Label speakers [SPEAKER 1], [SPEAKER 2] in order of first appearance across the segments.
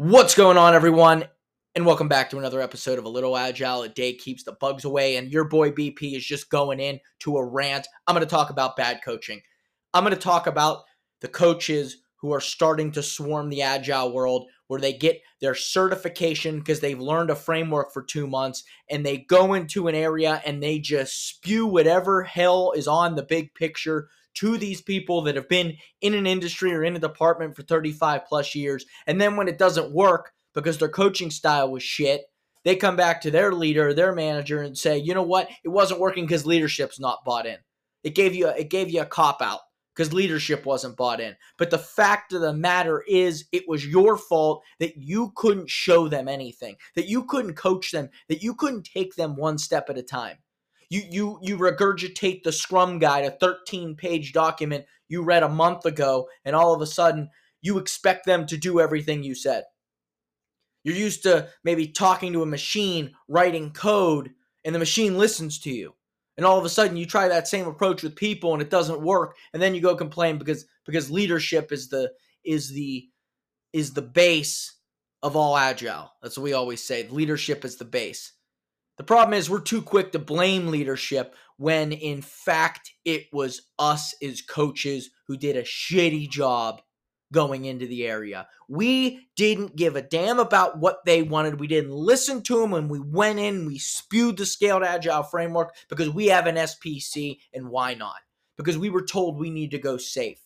[SPEAKER 1] What's going on, everyone? And welcome back to another episode of A Little Agile. A day keeps the bugs away, and your boy BP is just going in to a rant. I'm going to talk about bad coaching. I'm going to talk about the coaches who are starting to swarm the agile world where they get their certification because they've learned a framework for two months and they go into an area and they just spew whatever hell is on the big picture to these people that have been in an industry or in a department for 35 plus years. And then when it doesn't work because their coaching style was shit, they come back to their leader, their manager, and say, you know what? It wasn't working because leadership's not bought in. It gave you a, it gave you a cop out because leadership wasn't bought in. But the fact of the matter is, it was your fault that you couldn't show them anything, that you couldn't coach them, that you couldn't take them one step at a time. You you you regurgitate the Scrum Guide, a 13-page document you read a month ago, and all of a sudden you expect them to do everything you said. You're used to maybe talking to a machine, writing code, and the machine listens to you. And all of a sudden you try that same approach with people and it doesn't work and then you go complain because because leadership is the is the is the base of all agile. That's what we always say. Leadership is the base the problem is we're too quick to blame leadership when in fact it was us as coaches who did a shitty job going into the area. We didn't give a damn about what they wanted. We didn't listen to them and we went in, we spewed the scaled agile framework because we have an SPC and why not? Because we were told we need to go SAFe.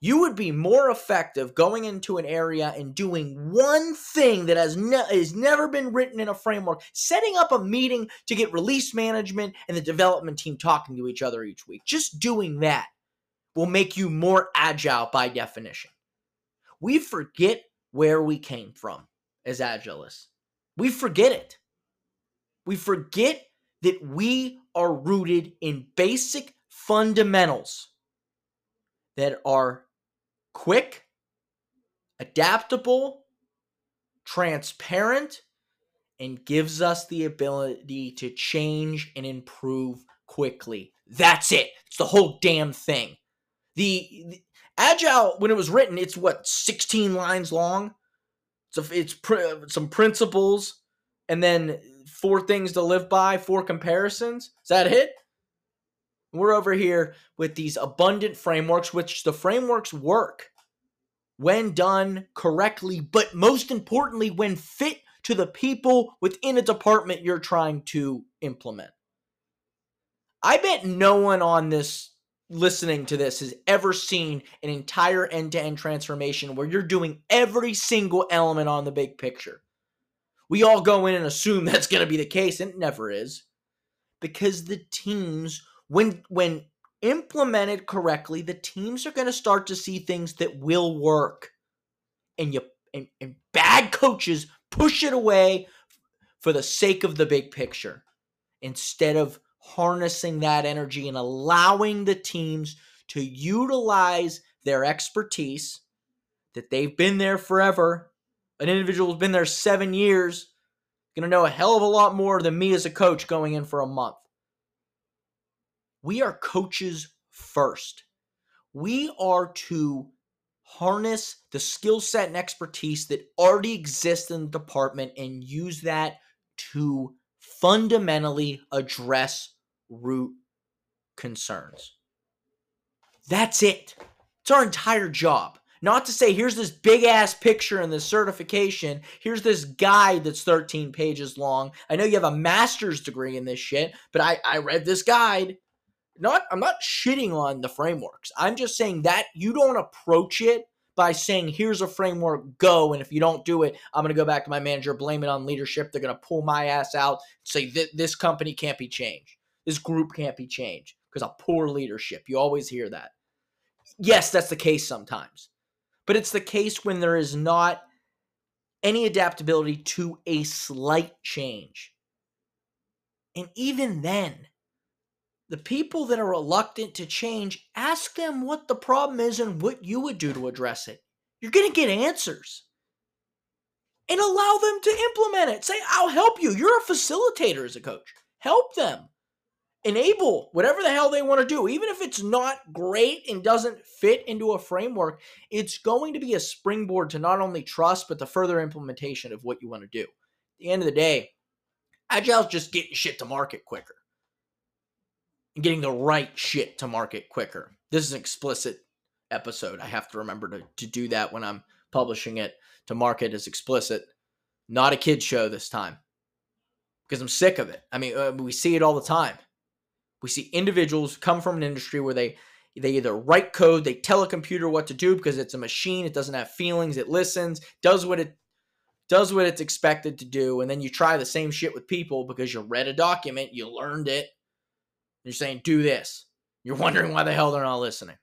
[SPEAKER 1] You would be more effective going into an area and doing one thing that has, ne- never been written in a framework, setting up a meeting to get release management and the development team talking to each other each week. Just doing that will make you more agile by definition. We forget where we came from as agilists. We forget it. We forget that we are rooted in basic fundamentals that are quick, adaptable, transparent, and gives us the ability to change and improve quickly. That's it. It's the whole damn thing. The, the Agile, when it was written, it's what sixteen lines long. So it's pr- some principles, and then four things to live by, four comparisons. Is that it? We're over here with these abundant frameworks, which the frameworks work when done correctly, but most importantly, when fit to the people within a department you're trying to implement. I bet no one on this listening to this has ever seen an entire end to end transformation where you're doing every single element on the big picture. We all go in and assume that's going to be the case, and it never is. Because the teams, when when implemented correctly, the teams are going to start to see things that will work. And you and, and bad coaches push it away for the sake of the big picture instead of harnessing that energy and allowing the teams to utilize their expertise that they've been there forever. An individual who's been there seven years, going to know a hell of a lot more than me as a coach going in for a month. We are coaches first. We are to harness the skill set and expertise that already exists in the department and use that to fundamentally address root concerns. That's it. It's our entire job. Not to say, here's this big ass picture in this certification. Here's this guide that's 13 pages long. I know you have a master's degree in this shit, but I, I read this guide. Not I'm not shitting on the frameworks. I'm just saying that you don't approach it by saying, here's a framework, go. And if you don't do it, I'm going to go back to my manager, blame it on leadership. They're going to pull my ass out, say, this company can't be changed. This group can't be changed because of poor leadership. You always hear that. Yes, that's the case sometimes. But it's the case when there is not any adaptability to a slight change. And even then, the people that are reluctant to change, ask them what the problem is and what you would do to address it. You're going to get answers. And allow them to implement it. Say, I'll help you. You're a facilitator as a coach. Help them enable whatever the hell they want to do. Even if it's not great and doesn't fit into a framework, it's going to be a springboard to not only trust, but the further implementation of what you want to do. At the end of the day, Agile's just getting shit to market quicker and getting the right shit to market quicker. This is an explicit episode. I have to remember to, to do that when I'm publishing it to market as explicit. Not a kid show this time because I'm sick of it. I mean, uh, we see it all the time. We see individuals come from an industry where they they either write code, they tell a computer what to do because it's a machine, it doesn't have feelings, it listens, does what it does what it's expected to do, and then you try the same shit with people because you read a document, you learned it, you're saying do this. You're wondering why the hell they're not listening.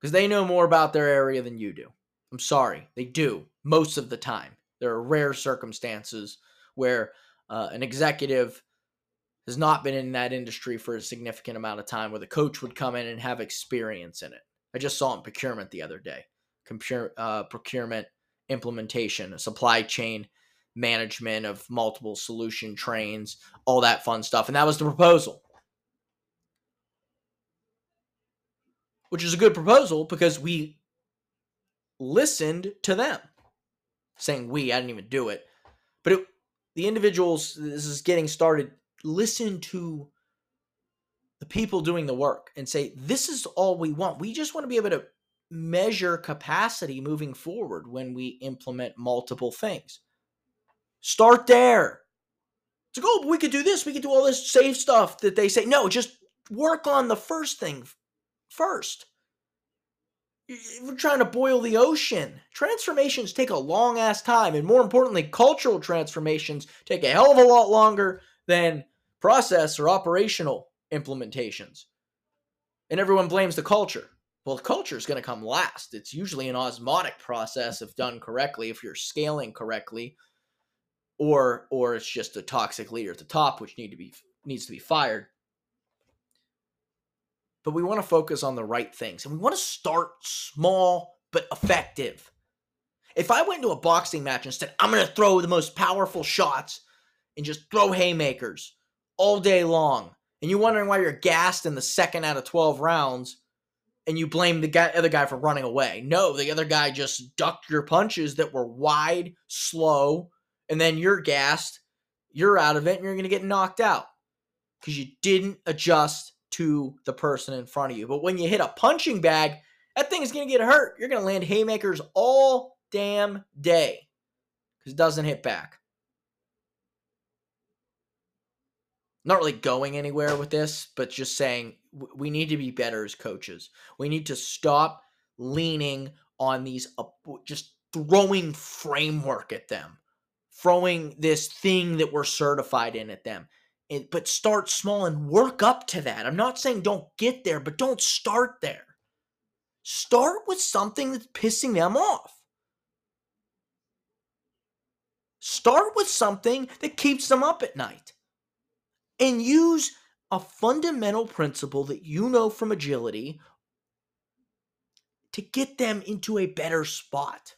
[SPEAKER 1] Because they know more about their area than you do. I'm sorry, they do most of the time. There are rare circumstances where uh, an executive has not been in that industry for a significant amount of time where the coach would come in and have experience in it. I just saw in procurement the other day. Compure, uh, procurement implementation, supply chain management of multiple solution trains, all that fun stuff. And that was the proposal. Which is a good proposal because we listened to them. Saying we, I didn't even do it. But it, the individuals, this is getting started, listen to the people doing the work and say, this is all we want. We just want to be able to measure capacity moving forward when we implement multiple things. Start there. It's like, oh, we could do this. We could do all this SAFe stuff that they say. No, just work on the first thing first. We're trying to boil the ocean. Transformations take a long ass time. And more importantly, cultural transformations take a hell of a lot longer than process or operational implementations. And everyone blames the culture. Well, culture is going to come last. It's usually an osmotic process if done correctly, if you're scaling correctly, or or it's just a toxic leader at the top which need to be needs to be fired. But we want to focus on the right things and we want to start small but effective. If I went into a boxing match and said, I'm going to throw the most powerful shots and just throw haymakers all day long, and you're wondering why you're gassed in the second out of 12 rounds and you blame the guy, other guy for running away. No, the other guy just ducked your punches that were wide, slow, and then you're gassed, you're out of it, and you're going to get knocked out because you didn't adjust to the person in front of you. But when you hit a punching bag, that thing is going to get hurt. You're going to land haymakers all damn day because it doesn't hit back. not really going anywhere with this, but just saying we need to be better as coaches. We need to stop leaning on these, just throwing framework at them, throwing this thing that we're certified in at them. It, but start small and work up to that. I'm not saying don't get there, but don't start there. Start with something that's pissing them off. Start with something that keeps them up at night and use a fundamental principle that you know from agility to get them into a better spot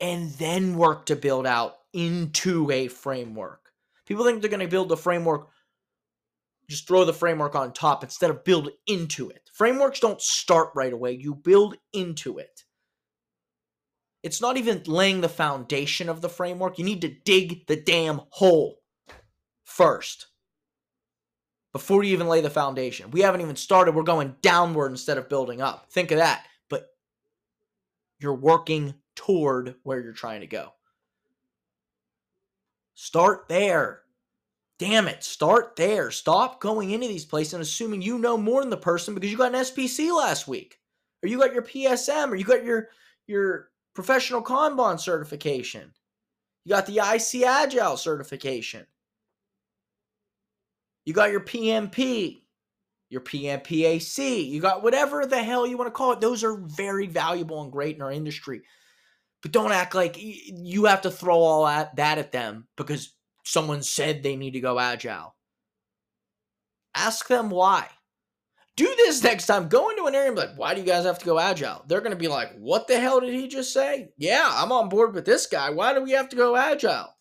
[SPEAKER 1] and then work to build out into a framework. People think they're going to build the framework, just throw the framework on top instead of build into it. Frameworks don't start right away, you build into it. It's not even laying the foundation of the framework. You need to dig the damn hole first before you even lay the foundation. We haven't even started. We're going downward instead of building up. Think of that. But you're working toward where you're trying to go. Start there. Damn it. Start there. Stop going into these places and assuming you know more than the person because you got an SPC last week. Or you got your PSM or you got your your professional Kanban certification. You got the IC Agile certification. You got your PMP, your PMPAC, you got whatever the hell you want to call it. Those are very valuable and great in our industry. But don't act like you have to throw all that, at them because someone said they need to go agile. Ask them why. Do this next time. Go into an area and be like, why do you guys have to go agile? They're going to be like, what the hell did he just say? Yeah, I'm on board with this guy. Why do we have to go agile?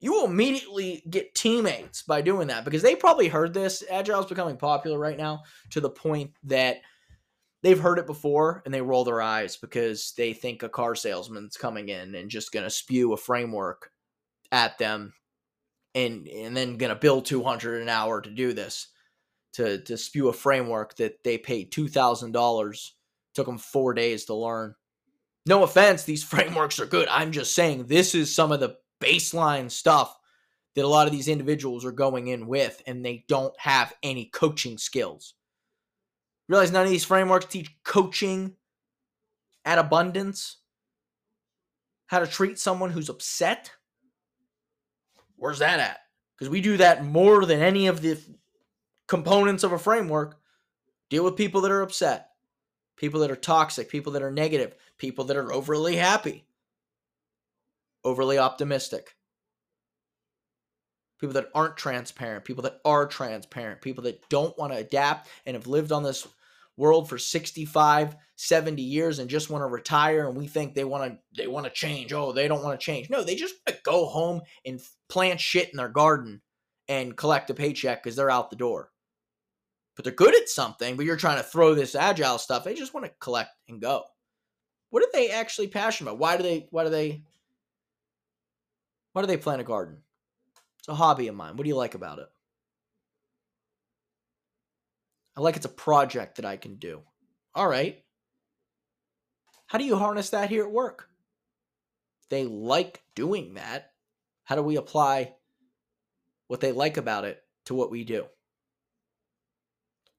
[SPEAKER 1] you will immediately get teammates by doing that because they probably heard this. Agile is becoming popular right now to the point that they've heard it before and they roll their eyes because they think a car salesman's coming in and just going to spew a framework at them and and then going to bill 200 an hour to do this to to spew a framework that they paid $2000 took them 4 days to learn. No offense these frameworks are good. I'm just saying this is some of the baseline stuff that a lot of these individuals are going in with and they don't have any coaching skills realize none of these frameworks teach coaching at abundance how to treat someone who's upset Where's that at? Because we do that more than any of the components of a framework. Deal with people that are upset, people that are toxic, people that are negative, people that are overly happy, overly optimistic, people that aren't transparent, people that are transparent, people that don't want to adapt and have lived on this world for 65 70 years and just want to retire and we think they want to they want to change. Oh they don't want to change. No they just want to go home and plant shit in their garden and collect a paycheck because they're out the door. But they're good at something but you're trying to throw this agile stuff they just want to collect and go. What are they actually passionate about? Why do they why do they why do they plant a garden? It's a hobby of mine. What do you like about it I like it's a project that I can do. All right. How do you harness that here at work? They like doing that. How do we apply what they like about it to what we do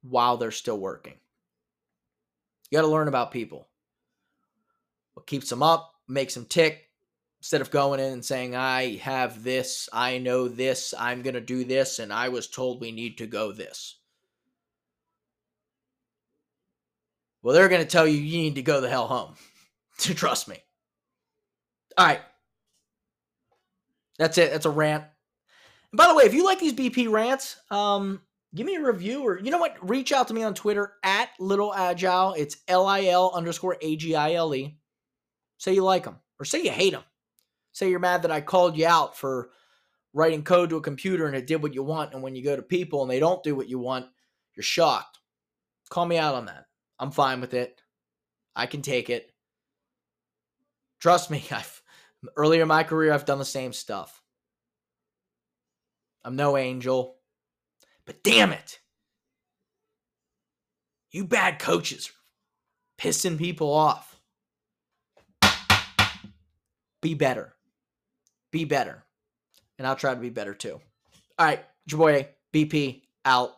[SPEAKER 1] while they're still working? You got to learn about people. What keeps them up, makes them tick, instead of going in and saying, I have this, I know this, I'm going to do this, and I was told we need to go this. Well, they're going to tell you you need to go the hell home. Trust me. All right. That's it. That's a rant. And by the way, if you like these BP rants, um, give me a review or you know what? Reach out to me on Twitter at Little Agile. It's L I L underscore A G I L E. Say you like them or say you hate them. Say you're mad that I called you out for writing code to a computer and it did what you want. And when you go to people and they don't do what you want, you're shocked. Call me out on that. I'm fine with it. I can take it. Trust me, I've earlier in my career I've done the same stuff. I'm no angel. But damn it. You bad coaches pissing people off. Be better. Be better. And I'll try to be better too. All right, your boy BP out.